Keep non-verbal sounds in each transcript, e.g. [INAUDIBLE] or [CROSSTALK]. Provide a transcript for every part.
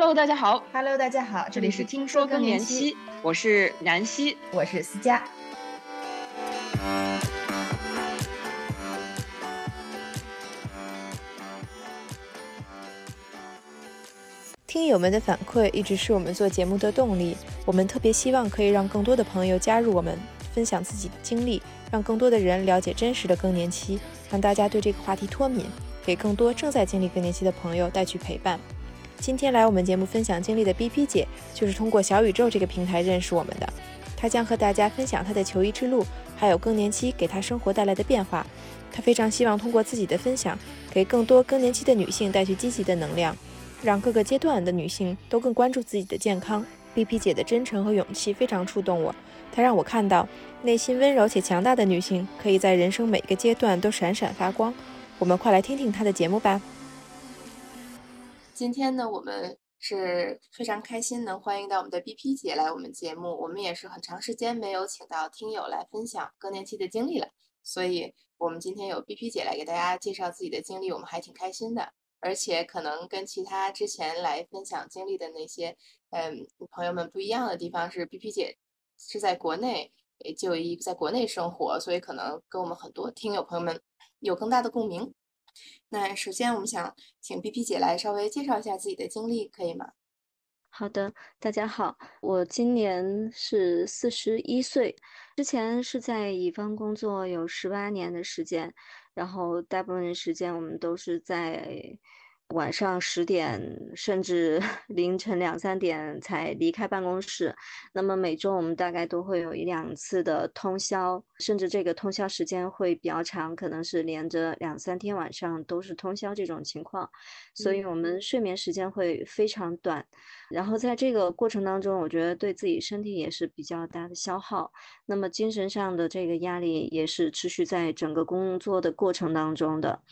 Hello，大家好。Hello，大家好，这里是听说更年期，我是南希，我是思佳。听友们的反馈一直是我们做节目的动力，我们特别希望可以让更多的朋友加入我们，分享自己的经历，让更多的人了解真实的更年期，让大家对这个话题脱敏，给更多正在经历更年期的朋友带去陪伴。今天来我们节目分享经历的 BP 姐，就是通过小宇宙这个平台认识我们的。她将和大家分享她的求医之路，还有更年期给她生活带来的变化。她非常希望通过自己的分享，给更多更年期的女性带去积极的能量，让各个阶段的女性都更关注自己的健康。BP 姐的真诚和勇气非常触动我，她让我看到内心温柔且强大的女性可以在人生每个阶段都闪闪发光。我们快来听听她的节目吧。今天呢，我们是非常开心能欢迎到我们的 BP 姐来我们节目。我们也是很长时间没有请到听友来分享更年期的经历了，所以我们今天有 BP 姐来给大家介绍自己的经历，我们还挺开心的。而且可能跟其他之前来分享经历的那些嗯朋友们不一样的地方是，BP 姐是在国内就医，在国内生活，所以可能跟我们很多听友朋友们有更大的共鸣。那首先，我们想请 BP 姐来稍微介绍一下自己的经历，可以吗？好的，大家好，我今年是四十一岁，之前是在乙方工作有十八年的时间，然后大部分时间我们都是在晚上十点甚至 [LAUGHS] 凌晨两三点才离开办公室。那么每周我们大概都会有一两次的通宵，甚至这个通宵时间会比较长，可能是连着两三天晚上都是通宵这种情况，所以我们睡眠时间会非常短。然后在这个过程当中，我觉得对自己身体也是比较大的消耗。那么精神上的这个压力也是持续在整个工作的过程当中的。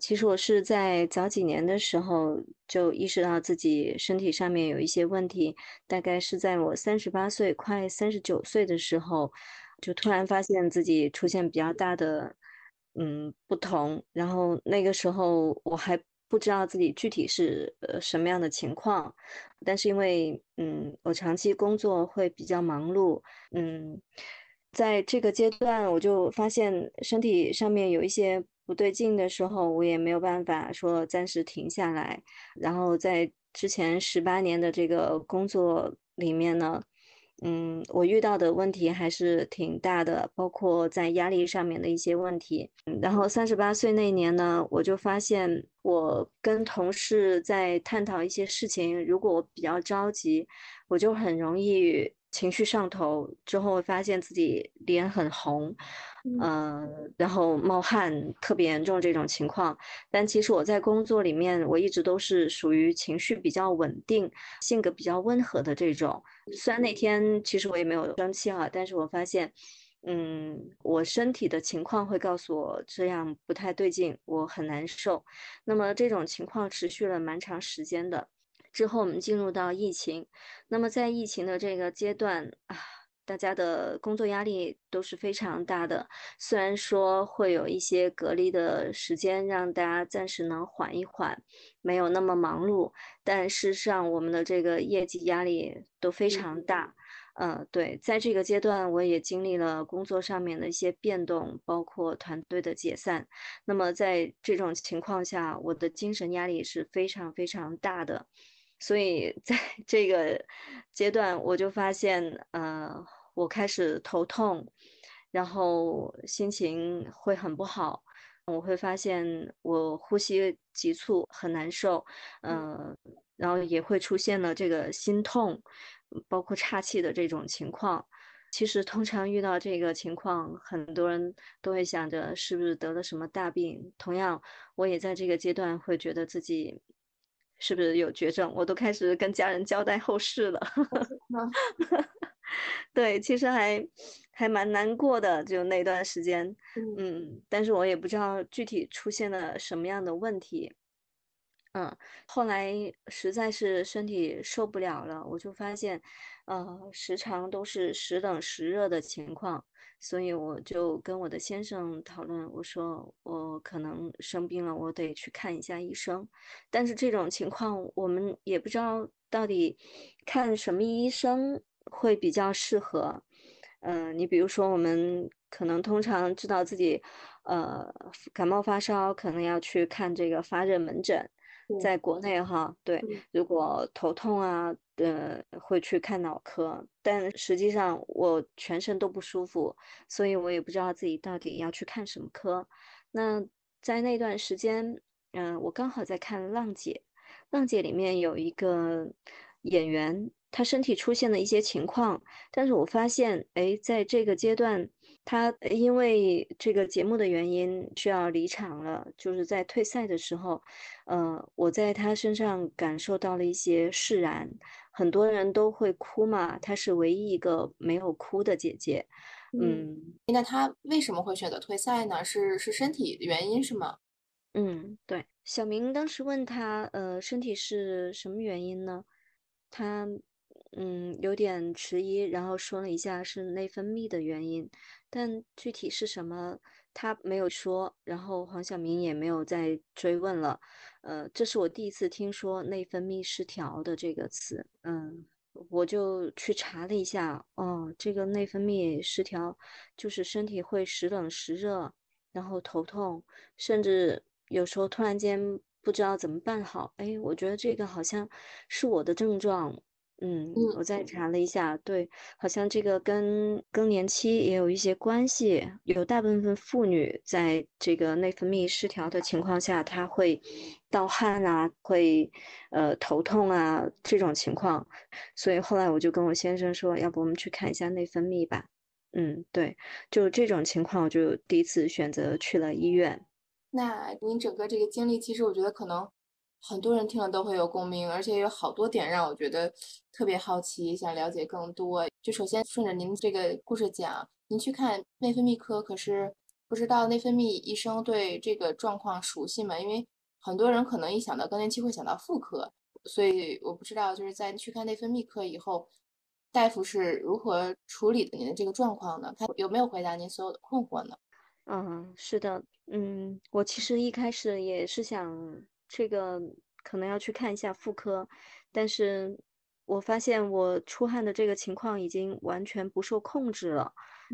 其实我是在早几年的时候就意识到自己身体上面有一些问题，大概是在我三十八岁快三十九岁的时候，就突然发现自己出现比较大的嗯不同。然后那个时候我还不知道自己具体是呃什么样的情况，但是因为嗯我长期工作会比较忙碌，嗯，在这个阶段我就发现身体上面有一些。不对劲的时候，我也没有办法说暂时停下来。然后在之前十八年的这个工作里面呢，嗯，我遇到的问题还是挺大的，包括在压力上面的一些问题。然后三十八岁那年呢，我就发现我跟同事在探讨一些事情，如果我比较着急，我就很容易情绪上头，之后会发现自己脸很红。嗯、呃，然后冒汗特别严重这种情况，但其实我在工作里面，我一直都是属于情绪比较稳定、性格比较温和的这种。虽然那天其实我也没有生气啊，但是我发现，嗯，我身体的情况会告诉我这样不太对劲，我很难受。那么这种情况持续了蛮长时间的。之后我们进入到疫情，那么在疫情的这个阶段啊。大家的工作压力都是非常大的，虽然说会有一些隔离的时间，让大家暂时能缓一缓，没有那么忙碌，但事实上我们的这个业绩压力都非常大。嗯、呃，对，在这个阶段我也经历了工作上面的一些变动，包括团队的解散。那么在这种情况下，我的精神压力是非常非常大的。所以在 [LAUGHS] 这个阶段，我就发现，呃，我开始头痛，然后心情会很不好。我会发现我呼吸急促，很难受，嗯、呃，然后也会出现了这个心痛，包括岔气的这种情况。其实通常遇到这个情况，很多人都会想着是不是得了什么大病。同样，我也在这个阶段会觉得自己。是不是有绝症？我都开始跟家人交代后事了。[LAUGHS] 对，其实还还蛮难过的，就那段时间，嗯嗯，但是我也不知道具体出现了什么样的问题。嗯，后来实在是身体受不了了，我就发现，呃，时常都是时冷时热的情况，所以我就跟我的先生讨论，我说我可能生病了，我得去看一下医生。但是这种情况我们也不知道到底看什么医生会比较适合。嗯，你比如说我们可能通常知道自己呃感冒发烧，可能要去看这个发热门诊。在国内哈，对，如果头痛啊，呃，会去看脑科，但实际上我全身都不舒服，所以我也不知道自己到底要去看什么科。那在那段时间，嗯，我刚好在看《浪姐》，《浪姐》里面有一个演员，他身体出现了一些情况，但是我发现，哎，在这个阶段。他因为这个节目的原因需要离场了，就是在退赛的时候，呃，我在他身上感受到了一些释然。很多人都会哭嘛，她是唯一一个没有哭的姐姐。嗯，那她为什么会选择退赛呢？是是身体原因是吗？嗯，对。小明当时问他，呃，身体是什么原因呢？他嗯有点迟疑，然后说了一下是内分泌的原因。但具体是什么，他没有说，然后黄晓明也没有再追问了。呃，这是我第一次听说内分泌失调的这个词。嗯，我就去查了一下，哦，这个内分泌失调就是身体会时冷时热，然后头痛，甚至有时候突然间不知道怎么办好。哎，我觉得这个好像是我的症状。嗯，我再查了一下，对，好像这个跟更年期也有一些关系。有大部分妇女在这个内分泌失调的情况下，她会盗汗啊，会呃头痛啊这种情况。所以后来我就跟我先生说，要不我们去看一下内分泌吧。嗯，对，就这种情况，我就第一次选择去了医院。那您整个这个经历，其实我觉得可能。很多人听了都会有共鸣，而且有好多点让我觉得特别好奇，想了解更多。就首先顺着您这个故事讲，您去看内分泌科，可是不知道内分泌医生对这个状况熟悉吗？因为很多人可能一想到更年期会想到妇科，所以我不知道就是在去看内分泌科以后，大夫是如何处理的您的这个状况呢？他有没有回答您所有的困惑呢？嗯，是的，嗯，我其实一开始也是想。这个可能要去看一下妇科，但是我发现我出汗的这个情况已经完全不受控制了。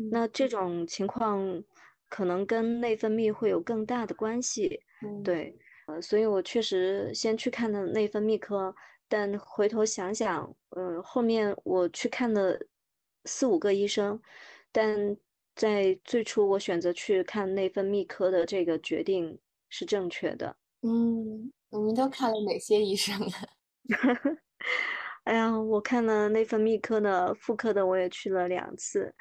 那这种情况可能跟内分泌会有更大的关系。对，呃，所以我确实先去看的内分泌科，但回头想想，嗯，后面我去看了四五个医生，但在最初我选择去看内分泌科的这个决定是正确的。嗯，您都看了哪些医生啊？[LAUGHS] 哎呀，我看了内分泌科的、妇科的，我也去了两次。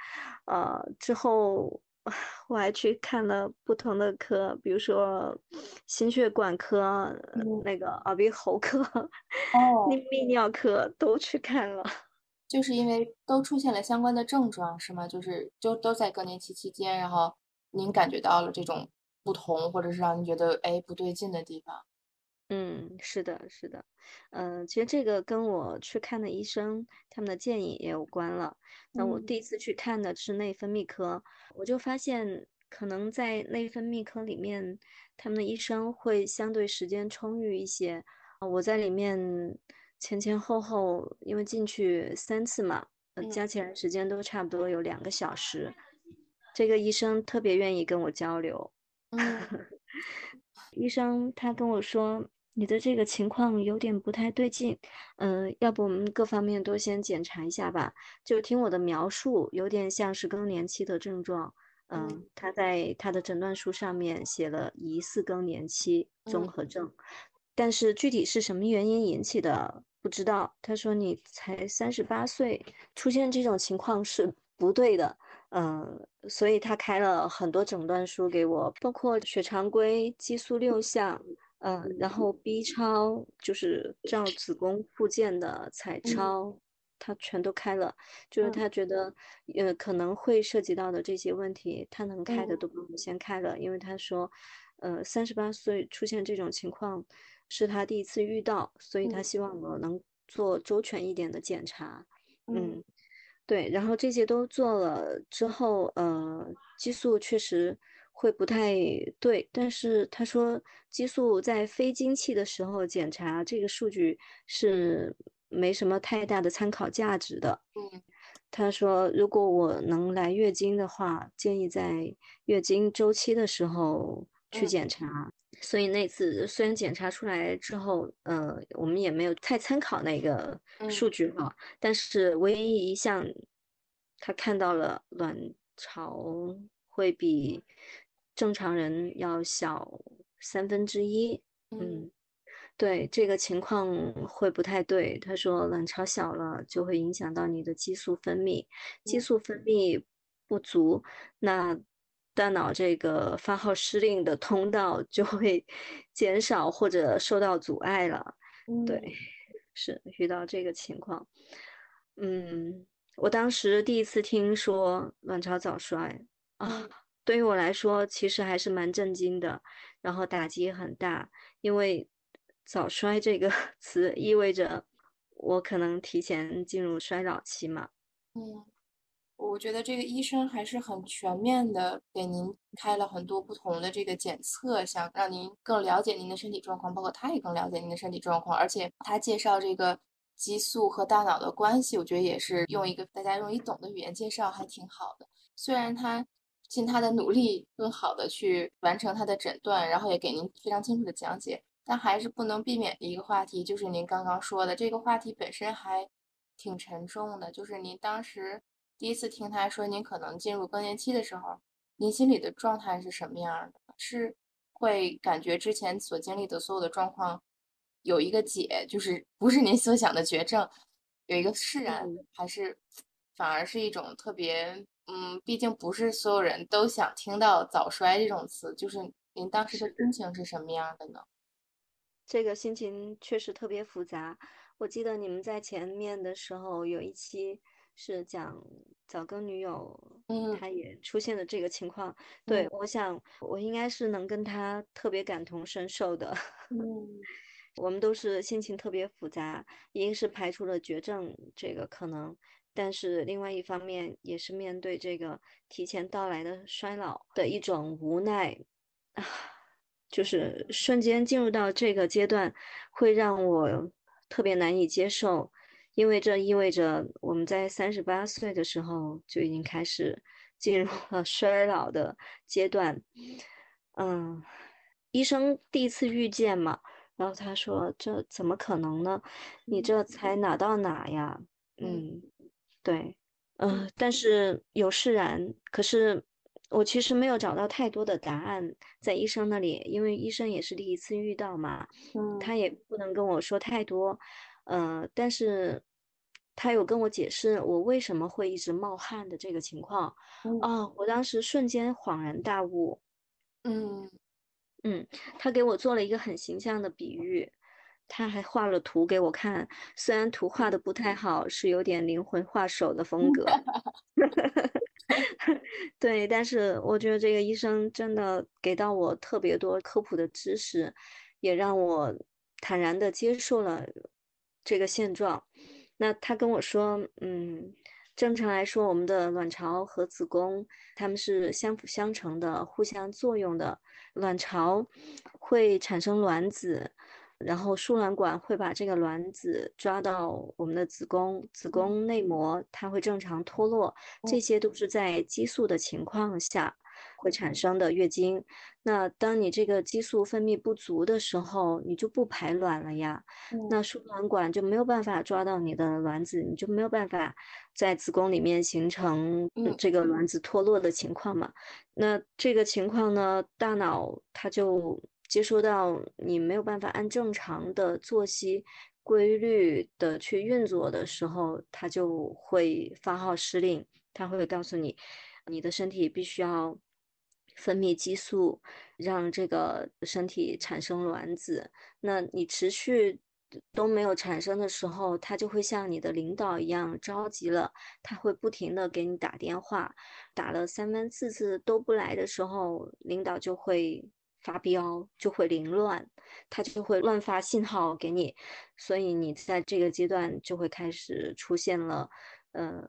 呃，之后 [SIGHS] 我还去看了不同的科，比如说心血管科、那个耳鼻喉科、泌尿科都去看了。[LAUGHS] 就是因为都出现了相关的症状，是吗？就是就都在更年期期间，然后您感觉到了这种。不同，或者是让你觉得哎不对劲的地方。嗯，是的，是的，嗯，其实这个跟我去看的医生他们的建议也有关了。那我第一次去看的是内分泌科，我就发现可能在内分泌科里面，他们的医生会相对时间充裕一些。我在里面前前后后，因为进去三次嘛，加起来时间都差不多有两个小时。这个医生特别愿意跟我交流。嗯，医生他跟我说，你的这个情况有点不太对劲，嗯，要不我们各方面都先检查一下吧。就听我的描述，有点像是更年期的症状。嗯，他在他的诊断书上面写了疑似更年期综合症，但是具体是什么原因引起的不知道。他说你才三十八岁，出现这种情况是不对的。嗯，所以他开了很多诊断书给我，包括血常规、激素六项，嗯，然后 B 超就是照子宫附件的彩超，他全都开了。就是他觉得，呃，可能会涉及到的这些问题，他能开的都帮我先开了，因为他说，呃，三十八岁出现这种情况是他第一次遇到，所以他希望我能做周全一点的检查，嗯。对，然后这些都做了之后，呃，激素确实会不太对，但是他说激素在非经期的时候检查这个数据是没什么太大的参考价值的。嗯，他说如果我能来月经的话，建议在月经周期的时候去检查。所以那次虽然检查出来之后，呃，我们也没有太参考那个数据哈，但是唯一一项，他看到了卵巢会比正常人要小三分之一，嗯，对这个情况会不太对。他说卵巢小了就会影响到你的激素分泌，激素分泌不足，那。大脑这个发号施令的通道就会 [LAUGHS] 减少或者受到阻碍了。对，是遇到这个情况。嗯，我当时第一次听说卵巢早衰啊，对于我来说其实还是蛮震惊的，然后打击也很大，因为早衰这个 [LAUGHS] 词意味着我可能提前进入衰老期嘛。嗯。我觉得这个医生还是很全面的，给您开了很多不同的这个检测，想让您更了解您的身体状况，包括他也更了解您的身体状况。而且他介绍这个激素和大脑的关系，我觉得也是用一个大家容易懂的语言介绍，还挺好的。虽然他尽他的努力，更好的去完成他的诊断，然后也给您非常清楚的讲解，但还是不能避免的一个话题，就是您刚刚说的这个话题本身还挺沉重的，就是您当时。第一次听他说您可能进入更年期的时候，您心里的状态是什么样的？是会感觉之前所经历的所有的状况有一个解，就是不是您所想的绝症，有一个释然，还是反而是一种特别……嗯，毕竟不是所有人都想听到早衰这种词，就是您当时的心情是什么样的呢？这个心情确实特别复杂。我记得你们在前面的时候有一期。是讲早更女友，嗯，他也出现了这个情况。对，我想我应该是能跟她特别感同身受的。嗯，[LAUGHS] 我们都是心情特别复杂，一个是排除了绝症这个可能，但是另外一方面也是面对这个提前到来的衰老的一种无奈啊，[LAUGHS] 就是瞬间进入到这个阶段，会让我特别难以接受。因为这意味着我们在三十八岁的时候就已经开始 [LAUGHS] 进入了衰老的阶段。嗯，医生第一次遇见嘛，然后他说：“这怎么可能呢？你这才哪到哪呀？”嗯，对，嗯，但是有释然。可是我其实没有找到太多的答案在医生那里，因为医生也是第一次遇到嘛，他也不能跟我说太多。呃，但是。他有跟我解释我为什么会一直冒汗的这个情况啊，我当时瞬间恍然大悟。嗯嗯，他给我做了一个很形象的比喻，他还画了图给我看，虽然图画的不太好，是有点灵魂画手的风格。[LAUGHS] 对，但是我觉得这个医生真的给到我特别多科普的知识，也让我坦然的接受了这个现状。那他跟我说，嗯，正常来说，我们的卵巢和子宫它们是相辅相成的，互相作用的。卵巢会产生卵子，然后输卵管会把这个卵子抓到我们的子宫，子宫内膜它会正常脱落，这些都是在激素的情况下。会产生的月经，那当你这个激素分泌不足的时候，你就不排卵了呀。那输卵管就没有办法抓到你的卵子，你就没有办法在子宫里面形成这个卵子脱落的情况嘛。那这个情况呢，大脑它就接收到你没有办法按正常的作息规律的去运作的时候，它就会发号施令，它会告诉你，你的身体必须要。分泌激素，让这个身体产生卵子。那你持续都没有产生的时候，他就会像你的领导一样着急了，他会不停的给你打电话，打了三番四次都不来的时候，领导就会发飙，就会凌乱，他就会乱发信号给你。所以你在这个阶段就会开始出现了，呃，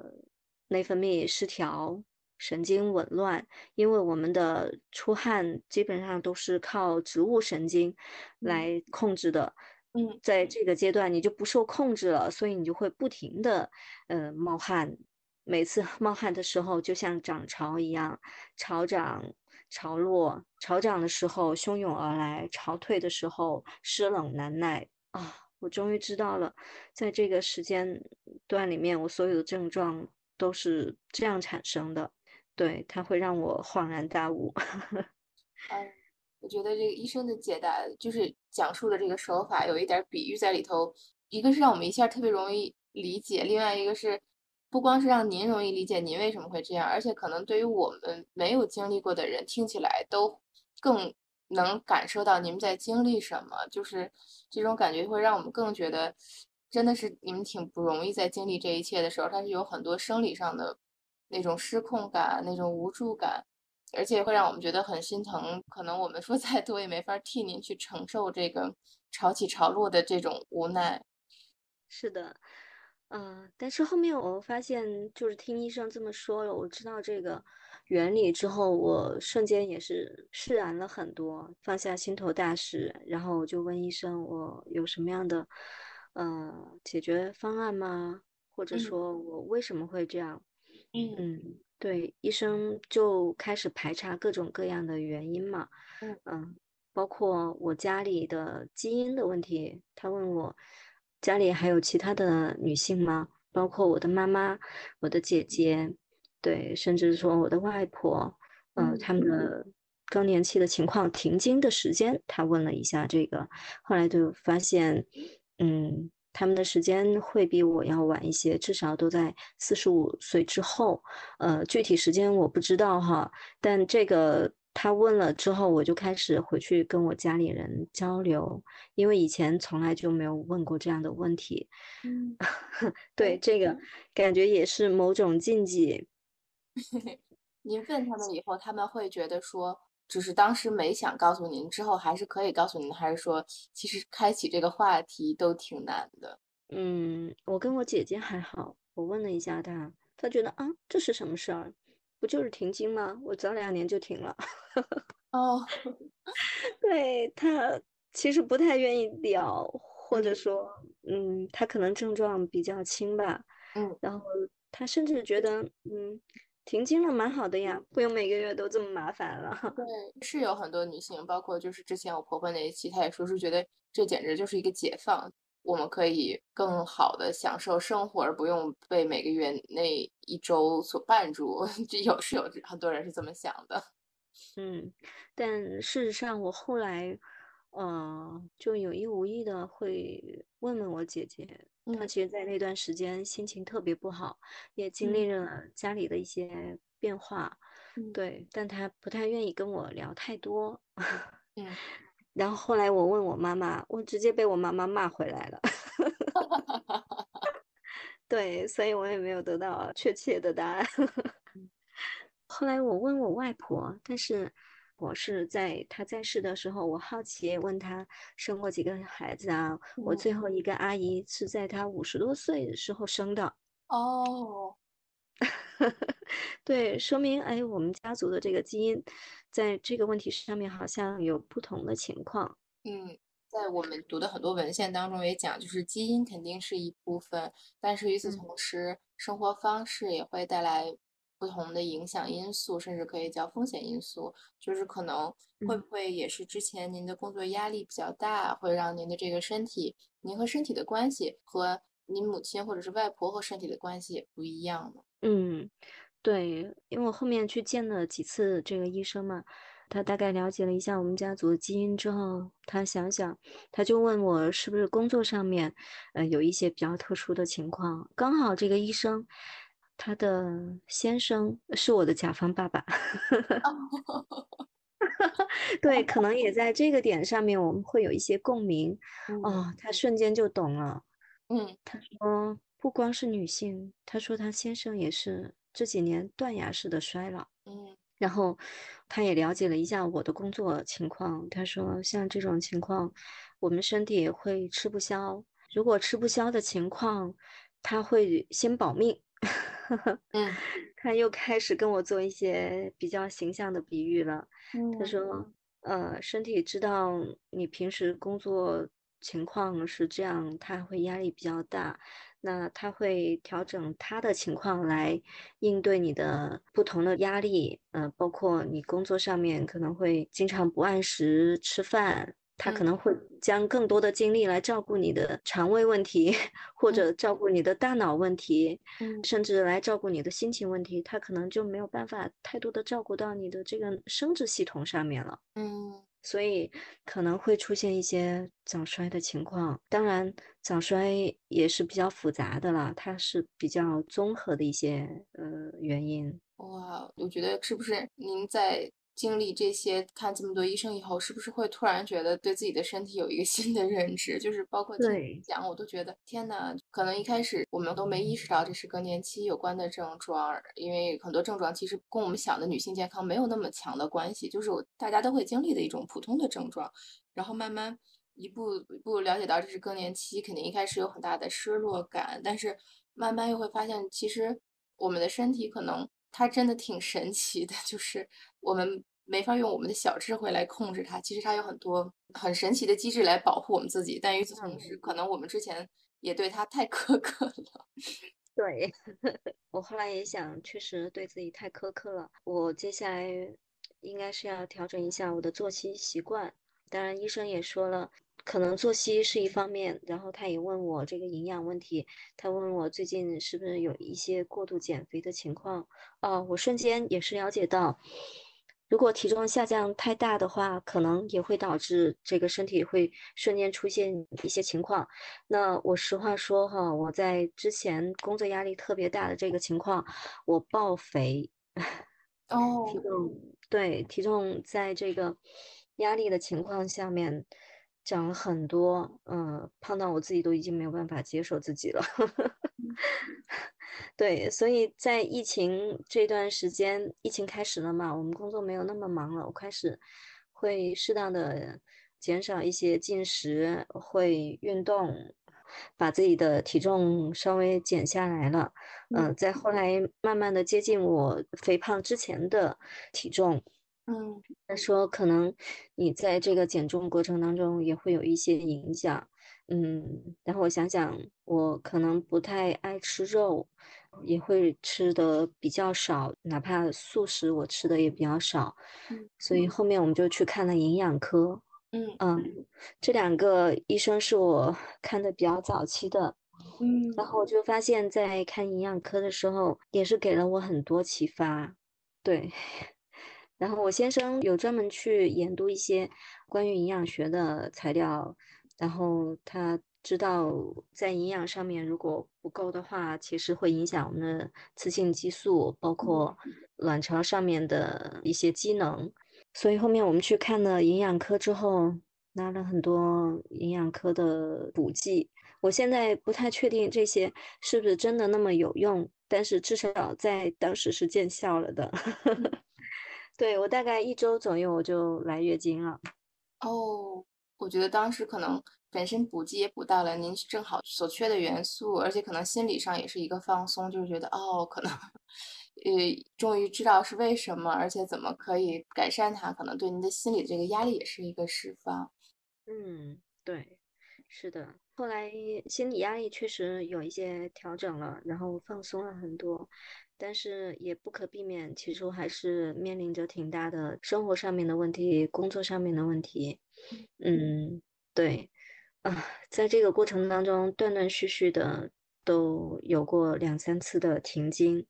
内分泌失调。神经紊乱，因为我们的出汗基本上都是靠植物神经来控制的。嗯，在这个阶段你就不受控制了，所以你就会不停的呃冒汗。每次冒汗的时候，就像涨潮一样，潮涨潮落。潮涨的时候汹涌而来，潮退的时候湿冷难耐啊！我终于知道了，在这个时间段里面，我所有的症状都是这样产生的。对，它会让我恍然大悟。[LAUGHS] 嗯，我觉得这个医生的解答就是讲述的这个手法有一点比喻在里头，一个是让我们一下特别容易理解，另外一个是不光是让您容易理解您为什么会这样，而且可能对于我们没有经历过的人听起来都更能感受到你们在经历什么，就是这种感觉会让我们更觉得真的是你们挺不容易在经历这一切的时候，它是有很多生理上的。那种失控感，那种无助感，而且会让我们觉得很心疼。可能我们说再多也没法替您去承受这个潮起潮落的这种无奈。是的，嗯，但是后面我发现，就是听医生这么说了，我知道这个原理之后，我瞬间也是释然了很多，放下心头大事。然后我就问医生，我有什么样的呃解决方案吗？或者说我为什么会这样？嗯对，医生就开始排查各种各样的原因嘛，嗯包括我家里的基因的问题，他问我家里还有其他的女性吗？包括我的妈妈、我的姐姐，对，甚至说我的外婆，呃，他们的更年期的情况、停经的时间，他问了一下这个，后来就发现，嗯。他们的时间会比我要晚一些，至少都在四十五岁之后。呃，具体时间我不知道哈，但这个他问了之后，我就开始回去跟我家里人交流，因为以前从来就没有问过这样的问题。嗯，[LAUGHS] 对，这个感觉也是某种禁忌。[LAUGHS] 您问他们以后，他们会觉得说。就是当时没想告诉您，之后还是可以告诉您，还是说其实开启这个话题都挺难的。嗯，我跟我姐姐还好，我问了一下她，她觉得啊，这是什么事儿？不就是停经吗？我早两年就停了。哦，[LAUGHS] [LAUGHS] 对她其实不太愿意聊，或者说，嗯，她可能症状比较轻吧。嗯，然后她甚至觉得，嗯。停经了蛮好的呀，不用每个月都这么麻烦了。[LAUGHS] 对，是有很多女性，包括就是之前我婆婆那一期，她也说是觉得这简直就是一个解放，我们可以更好的享受生活，而不用被每个月那一周所绊住。[LAUGHS] 这有是有很多人是这么想的。嗯，但事实上我后来，呃，就有意无意的会问问我姐姐。他其实，在那段时间心情特别不好，也经历了家里的一些变化，对，但他不太愿意跟我聊太多。[LAUGHS] 嗯，然后后来我问我妈妈，我直接被我妈妈骂回来了。[LAUGHS] 对，所以我也没有得到确切的答案。[LAUGHS] 后来我问我外婆，但是。我是在他在世的时候，我好奇问他生过几个孩子啊？我最后一个阿姨是在他五十多岁的时候生的。哦，[LAUGHS] 对，说明哎，我们家族的这个基因，在这个问题上面好像有不同的情况。嗯，在我们读的很多文献当中也讲，就是基因肯定是一部分，但是与此同时，生活方式也会带来。不同的影响因素，甚至可以叫风险因素，就是可能会不会也是之前您的工作压力比较大，会让您的这个身体，您和身体的关系和您母亲或者是外婆和身体的关系也不一样呢？嗯，对，因为我后面去见了几次这个医生嘛，他大概了解了一下我们家族的基因之后，他想想，他就问我是不是工作上面，呃，有一些比较特殊的情况，刚好这个医生。他的先生是我的甲方爸爸，[LAUGHS] 对，可能也在这个点上面我们会有一些共鸣。[LAUGHS] 哦，他瞬间就懂了。嗯，他说不光是女性，他说他先生也是这几年断崖式的衰老。嗯，然后他也了解了一下我的工作情况。他说像这种情况，我们身体会吃不消。如果吃不消的情况，他会先保命。[LAUGHS] 嗯，他又开始跟我做一些比较形象的比喻了。他说：“呃，身体知道你平时工作情况是这样，他会压力比较大。”那他会调整他的情况来应对你的不同的压力，呃，包括你工作上面可能会经常不按时吃饭，他可能会将更多的精力来照顾你的肠胃问题，或者照顾你的大脑问题，甚至来照顾你的心情问题，他可能就没有办法太多的照顾到你的这个生殖系统上面了。嗯。所以可能会出现一些早衰的情况，当然早衰也是比较复杂的了，它是比较综合的一些呃原因。哇，我觉得是不是您在？经历这些，看这么多医生以后，是不是会突然觉得对自己的身体有一个 [LAUGHS] 新的认知？就是包括听讲，我都觉得天呐，可能一开始我们都没意识到这是更年期有关的症状，因为很多症状其实跟我们想的女性健康没有那么强的关系，就是大家都会经历的一种普通的症状。然后慢慢一步一步了解到这是更年期，肯定一开始有很大的失落感，但是慢慢又会发现，其实我们的身体可能它真的挺神奇的，就是我们。没法用我们的小智慧来控制它，其实它有很多很神奇的机制来保护我们自己。但与此同时，可能我们之前也对它太苛刻了。[LAUGHS] 对 [LAUGHS] 我后来也想，确实对自己太苛刻了。我接下来应该是要调整一下我的作息习惯。当然，医生也说了，可能作息是一方面。然后他也问我这个营养问题，他问我最近是不是有一些过度减肥的情况。哦，我瞬间也是了解到。如果体重下降太大的话，可能也会导致这个身体会瞬间出现一些情况。那我实话说哈，我在之前工作压力特别大的这个情况，我爆肥，哦，体重对体重在这个压力的情况下面长了很多，嗯，胖到我自己都已经没有办法接受自己了。[LAUGHS] 对，所以在疫情这段时间，疫情开始了嘛，我们工作没有那么忙了，我开始会适当的减少一些进食，会运动，把自己的体重稍微减下来了。嗯，在后来慢慢的接近我肥胖之前的体重。嗯，他说可能你在这个减重过程当中也会有一些影响。嗯，然后我想想，我可能不太爱吃肉，也会吃的比较少，哪怕素食我吃的也比较少。嗯，所以后面我们就去看了营养科。嗯嗯，这两个医生是我 [LAUGHS] 看的比较早期的。嗯，然后我就发现，在看营养科的时候，也是给了我很多启发。对，[LAUGHS] 然后我先生有专门去研读一些关于营养学的材料。然后他知道，在营养上面如果不够的话，其实会影响我们的雌性激素，包括卵巢上面的一些机能。所以后面我们去看了营养科之后，拿了很多营养科的补剂。我现在不太确定这些是不是真的那么有用，但是至少在当时是见效了的。[LAUGHS] 对我大概一周左右我就来月经了。哦。我觉得当时可能本身补剂也补到了您正好所缺的元素，而且可能心理上也是一个放松，就是觉得哦，可能，呃，终于知道是为什么，而且怎么可以改善它，可能对您的心理这个压力也是一个释放。嗯，对，是的。后来心理压力确实有一些调整了，然后放松了很多，但是也不可避免，其实我还是面临着挺大的生活上面的问题，工作上面的问题。嗯，对，啊，在这个过程当中，断断续续的都有过两三次的停经，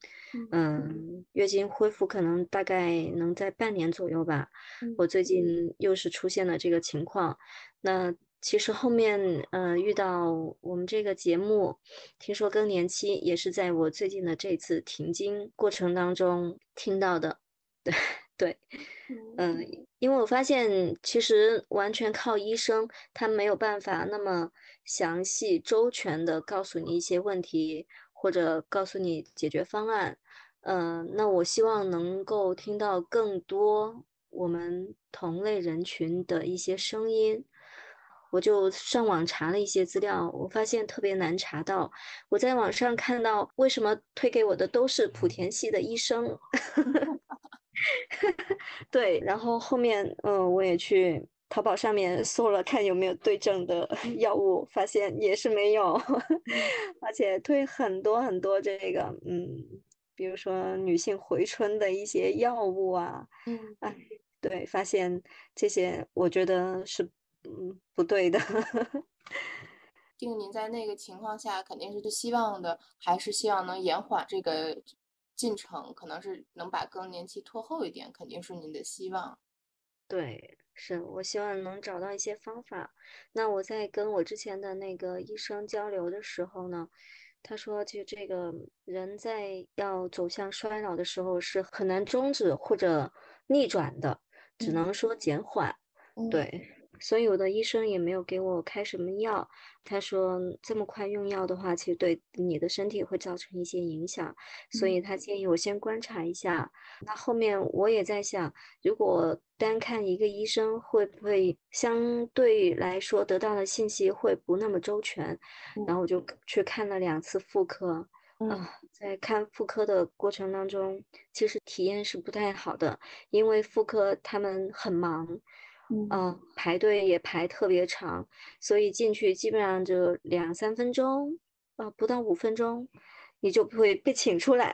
嗯，月经恢复可能大概能在半年左右吧。我最近又是出现了这个情况，那其实后面，呃，遇到我们这个节目，听说更年期也是在我最近的这次停经过程当中听到的，对 [LAUGHS] 对。嗯，因为我发现其实完全靠医生，他没有办法那么详细周全的告诉你一些问题，或者告诉你解决方案。嗯，那我希望能够听到更多我们同类人群的一些声音，我就上网查了一些资料，我发现特别难查到。我在网上看到，为什么推给我的都是莆田系的医生？[LAUGHS] 对，然后后面，嗯，我也去淘宝上面搜了，看有没有对症的药物，发现也是没有，[LAUGHS] 而且推很多很多这个，嗯，比如说女性回春的一些药物啊，嗯，哎，对，发现这些，我觉得是。嗯，不对的。定 [LAUGHS] 您在那个情况下肯定是希望的，还是希望能延缓这个进程，可能是能把更年期拖后一点，肯定是您的希望。对，是我希望能找到一些方法。那我在跟我之前的那个医生交流的时候呢，他说，就这个人在要走向衰老的时候是很难终止或者逆转的，只能说减缓。对。所以我的医生也没有给我开什么药，他说这么快用药的话，其实对你的身体会造成一些影响，所以他建议我先观察一下。那后面我也在想，如果单看一个医生，会不会相对来说得到的信息会不那么周全？然后我就去看了两次妇科，啊，在看妇科的过程当中，其实体验是不太好的，因为妇科他们很忙。嗯，排队也排特别长，所以进去基本上就两三分钟，呃，不到五分钟，你就会被请出来。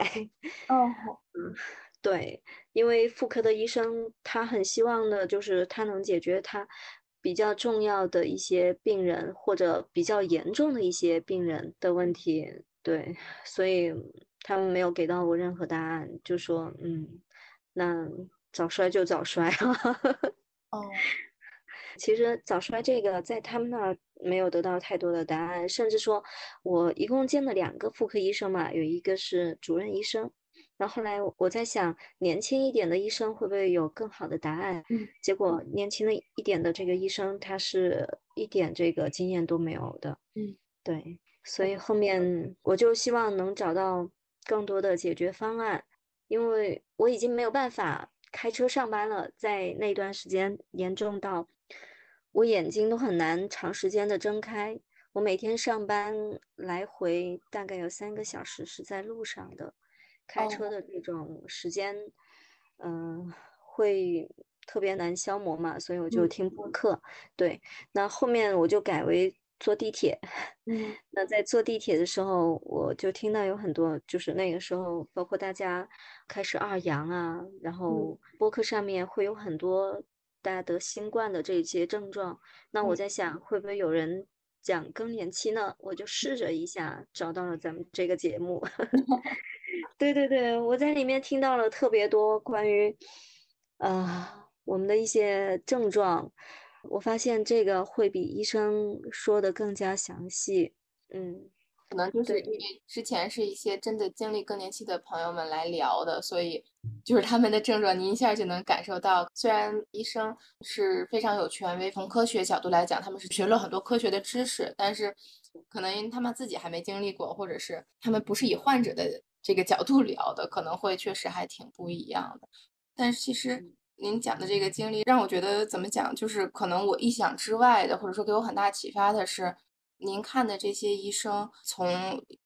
哦，[LAUGHS] 嗯，对，因为妇科的医生他很希望的就是他能解决他比较重要的一些病人或者比较严重的一些病人的问题，对，所以他们没有给到我任何答案，就说，嗯，那早衰就早衰。哦，其实早衰这个在他们那儿没有得到太多的答案，甚至说我一共见了两个妇科医生嘛，有一个是主任医生，然后后来我在想年轻一点的医生会不会有更好的答案？嗯，结果年轻的一点的这个医生他是一点这个经验都没有的。嗯，对，所以后面我就希望能找到更多的解决方案，因为我已经没有办法。开车上班了，在那段时间严重到我眼睛都很难长时间的睁开。我每天上班来回大概有三个小时是在路上的，开车的这种时间，嗯，会特别难消磨嘛，所以我就听播客。对，那后面我就改为。坐地铁，[LAUGHS] 嗯，那在坐地铁的时候，我就听到有很多，就是那个时候，包括大家开始二阳啊，然后播客上面会有很多大家得新冠的这些症状。那我在想，会不会有人讲更年期呢？我就试着一下找到了咱们这个节目。[LAUGHS] 对对对，我在里面听到了特别多关于，呃，我们的一些症状。我发现这个会比医生说的更加详细，嗯，可能就是因为之前是一些真的经历更年期的朋友们来聊的，所以就是他们的症状，您一下就能感受到。虽然医生是非常有权威，从科学角度来讲，他们是学了很多科学的知识，但是可能因为他们自己还没经历过，或者是他们不是以患者的这个角度聊的，可能会确实还挺不一样的。但是其实。您讲的这个经历让我觉得怎么讲，就是可能我意想之外的，或者说给我很大启发的是，您看的这些医生，从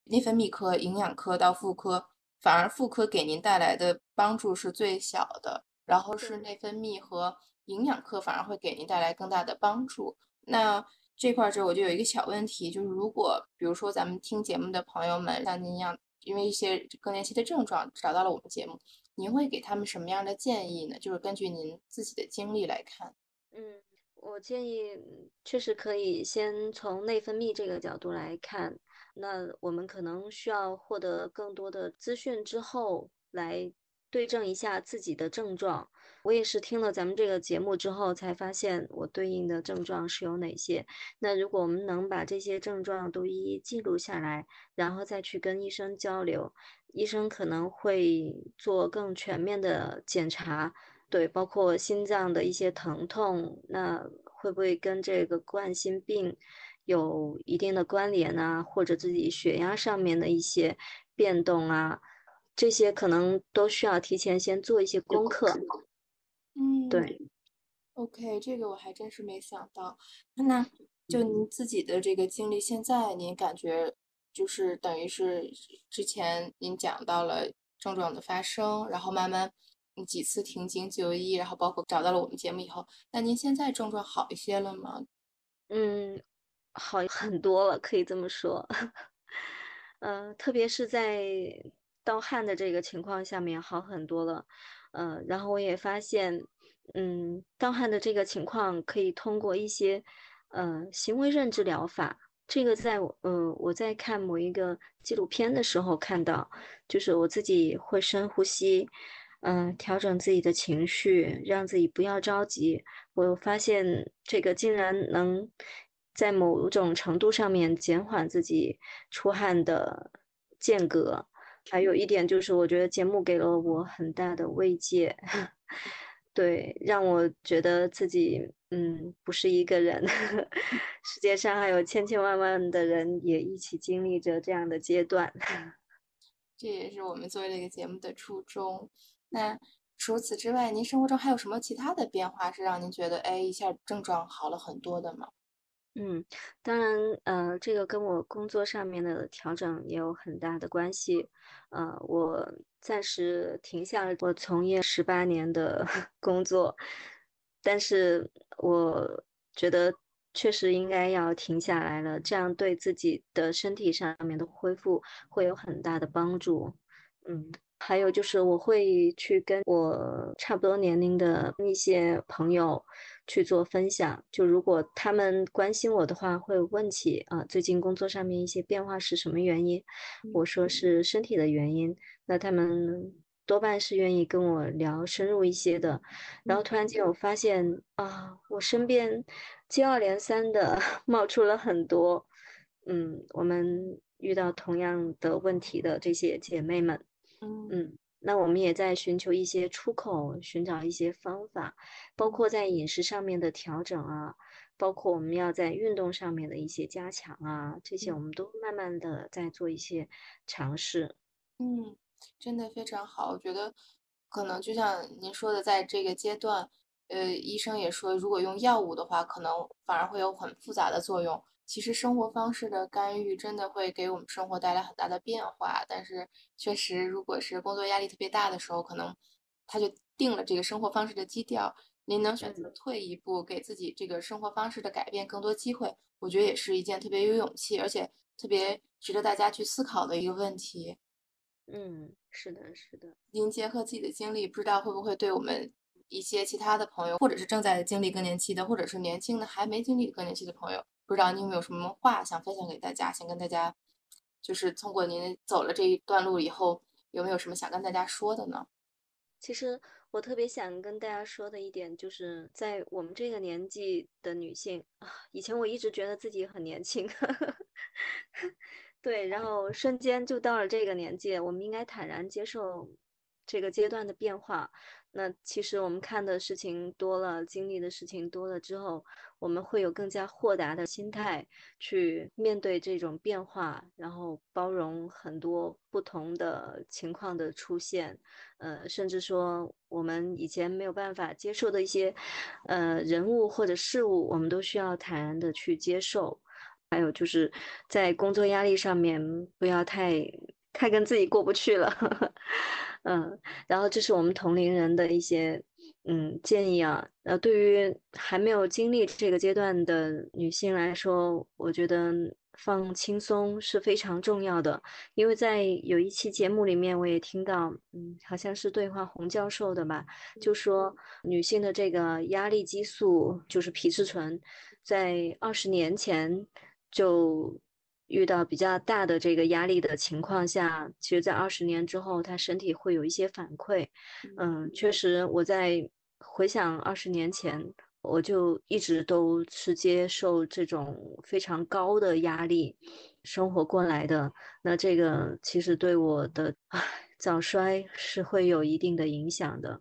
内分泌科、营养科到妇科，反而妇科给您带来的帮助是最小的，然后是内分泌和营养科反而会给您带来更大的帮助。那这块儿这我就有一个小问题，就是如果比如说咱们听节目的朋友们像您一样，因为一些更年期的症状找到了我们节目。您会给他们什么样的建议呢？就是根据您自己的经历来看。嗯，我建议确实可以先从内分泌这个角度来看。那我们可能需要获得更多的资讯之后来。对症一下自己的症状，我也是听了咱们这个节目之后才发现我对应的症状是有哪些。那如果我们能把这些症状都一一记录下来，然后再去跟医生交流，医生可能会做更全面的检查，对，包括心脏的一些疼痛，那会不会跟这个冠心病有一定的关联啊？或者自己血压上面的一些变动啊？这些可能都需要提前先做一些功课。嗯，对。OK，这个我还真是没想到。那就您自己的这个经历，现在您感觉就是等于是之前您讲到了症状的发生，然后慢慢几次停经就医，然后包括找到了我们节目以后，那您现在症状好一些了吗？嗯，好很多了，可以这么说。[LAUGHS] 呃，特别是在盗汗的这个情况下面好很多了。呃，然后我也发现。嗯，盗汗的这个情况可以通过一些呃行为认知疗法。这个在呃我在看某一个纪录片的时候看到，就是我自己会深呼吸，嗯，调整自己的情绪，让自己不要着急。我发现这个竟然能在某种程度上面减缓自己出汗的间隔。还有一点就是，我觉得节目给了我很大的慰藉。[LAUGHS] 对，让我觉得自己嗯不是一个人，[LAUGHS] 世界上还有千千万万的人也一起经历着这样的阶段。[LAUGHS] 这也是我们做这个节目的初衷。那除此之外，您生活中还有什么其他的变化是让您觉得哎一下症状好了很多的吗？嗯，当然，呃，这个跟我工作上面的调整也有很大的关系。呃，我暂时停下了我从业十八年的 [LAUGHS] 工作，但是我觉得确实应该要停下来了，这样对自己的身体上面的恢复会有很大的帮助。嗯。还有就是，我会去跟我差不多年龄的一些朋友去做分享。就如果他们关心我的话，会问起啊，最近工作上面一些变化是什么原因？我说是身体的原因，那他们多半是愿意跟我聊深入一些的。然后突然间我发现啊，我身边接二连三的 [LAUGHS] 冒出了很多，嗯，我们遇到同样的问题的这些姐妹们。嗯，那我们也在寻求一些出口，寻找一些方法，包括在饮食上面的调整啊，包括我们要在运动上面的一些加强啊，这些我们都慢慢的在做一些尝试。嗯，真的非常好，我觉得可能就像您说的，在这个阶段，呃，医生也说，如果用药物的话，可能反而会有很复杂的作用。其实生活方式的干预真的会给我们生活带来很大的变化，但是确实，如果是工作压力特别大的时候，可能他就定了这个生活方式的基调。您能选择退一步，给自己这个生活方式的改变更多机会，我觉得也是一件特别有勇气，而且特别值得大家去思考的一个问题。嗯，是的，是的。您结合自己的经历，不知道会不会对我们一些其他的朋友，或者是正在经历更年期的，或者是年轻的还没经历更年期的朋友。不知道你有没有什么话想分享给大家？想跟大家，就是通过您走了这一段路以后，有没有什么想跟大家说的呢？其实我特别想跟大家说的一点，就是在我们这个年纪的女性啊，以前我一直觉得自己很年轻，[LAUGHS] 对，然后瞬间就到了这个年纪，我们应该坦然接受这个阶段的变化。那其实我们看的事情多了，经历的事情多了之后，我们会有更加豁达的心态去面对这种变化，然后包容很多不同的情况的出现，呃，甚至说我们以前没有办法接受的一些，呃，人物或者事物，我们都需要坦然的去接受。还有就是在工作压力上面，不要太太跟自己过不去了。[LAUGHS] 嗯，然后这是我们同龄人的一些嗯建议啊。呃，对于还没有经历这个阶段的女性来说，我觉得放轻松是非常重要的。因为在有一期节目里面，我也听到，嗯，好像是对话洪教授的吧，就说女性的这个压力激素就是皮质醇，在二十年前就。遇到比较大的这个压力的情况下，其实，在二十年之后，他身体会有一些反馈。嗯，确实，我在回想二十年前，我就一直都是接受这种非常高的压力生活过来的。那这个其实对我的早衰是会有一定的影响的。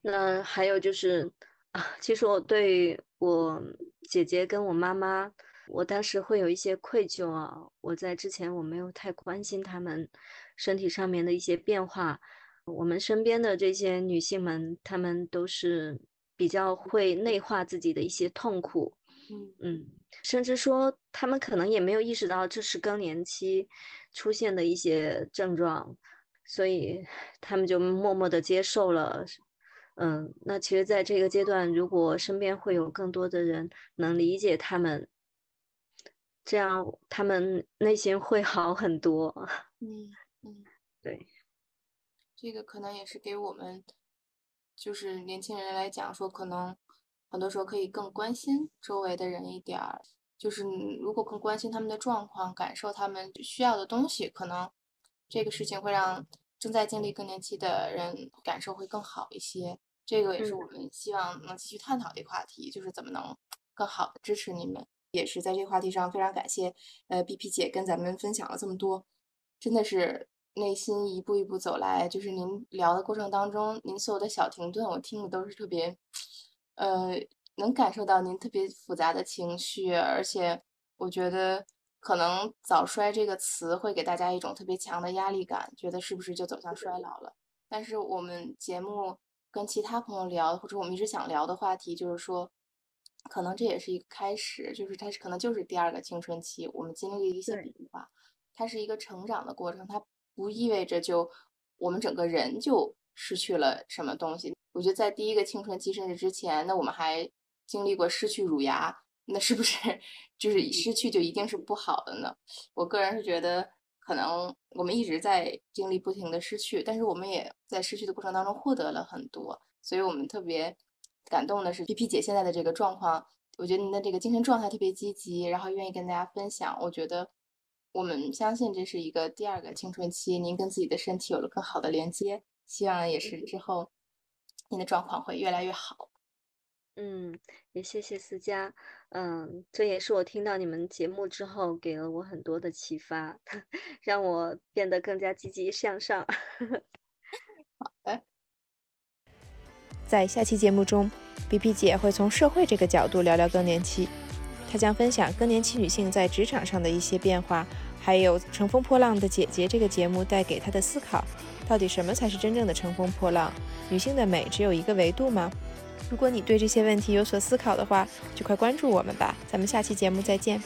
那还有就是啊，其实我对我姐姐跟我妈妈。我当时会有一些愧疚啊，我在之前我没有太关心他们身体上面的一些变化。我们身边的这些女性们，她们都是比较会内化自己的一些痛苦，嗯嗯，甚至说她们可能也没有意识到这是更年期出现的一些症状，所以她们就默默的接受了。嗯，那其实，在这个阶段，如果身边会有更多的人能理解他们，这样他们内心会好很多。[LAUGHS] 嗯嗯，对，这个可能也是给我们，就是年轻人来讲，说可能很多时候可以更关心周围的人一点儿，就是如果更关心他们的状况，感受他们需要的东西，可能这个事情会让。正在经历更年期的人感受会更好一些，这个也是我们希望能继续探讨的一个话题，就是怎么能更好的支持你们。也是在这个话题上非常感谢，呃，B P 姐跟咱们分享了这么多，真的是内心一步一步走来。就是您聊的过程当中，您所有的小停顿，我听的都是特别，呃，能感受到您特别复杂的情绪，而且我觉得。可能早衰这个词会给大家一种特别强的压力感，觉得是不是就走向衰老了？但是我们节目跟其他朋友聊，或者我们一直想聊的话题，就是说，可能这也是一个开始，就是它是可能就是第二个青春期，我们经历了一些变化，它是一个成长的过程，它不意味着就我们整个人就失去了什么东西。我觉得在第一个青春期甚至之前，那我们还经历过失去乳牙。那是不是就是失去就一定是不好的呢？我个人是觉得，可能我们一直在经历不停的失去，但是我们也在失去的过程当中获得了很多。所以我们特别感动的是皮皮姐现在的这个状况，我觉得您的这个精神状态特别积极，然后愿意跟大家分享。我觉得我们相信这是一个第二个青春期，您跟自己的身体有了更好的连接，希望也是之后您的状况会越来越好。嗯，也谢谢思佳。嗯，这也是我听到你们节目之后，给了我很多的启发，[LAUGHS] 让我变得更加积极向上。[LAUGHS] 好的，在下期节目中，B B 姐会从社会这个角度聊聊更年期，她将分享更年期女性在职场上的一些变化，还有《乘风破浪的姐姐》这个节目带给她的思考。到底什么才是真正的乘风破浪？女性的美只有一个维度吗？如果你对这些问题有所思考的话，就快关注我们吧！咱们下期节目再见。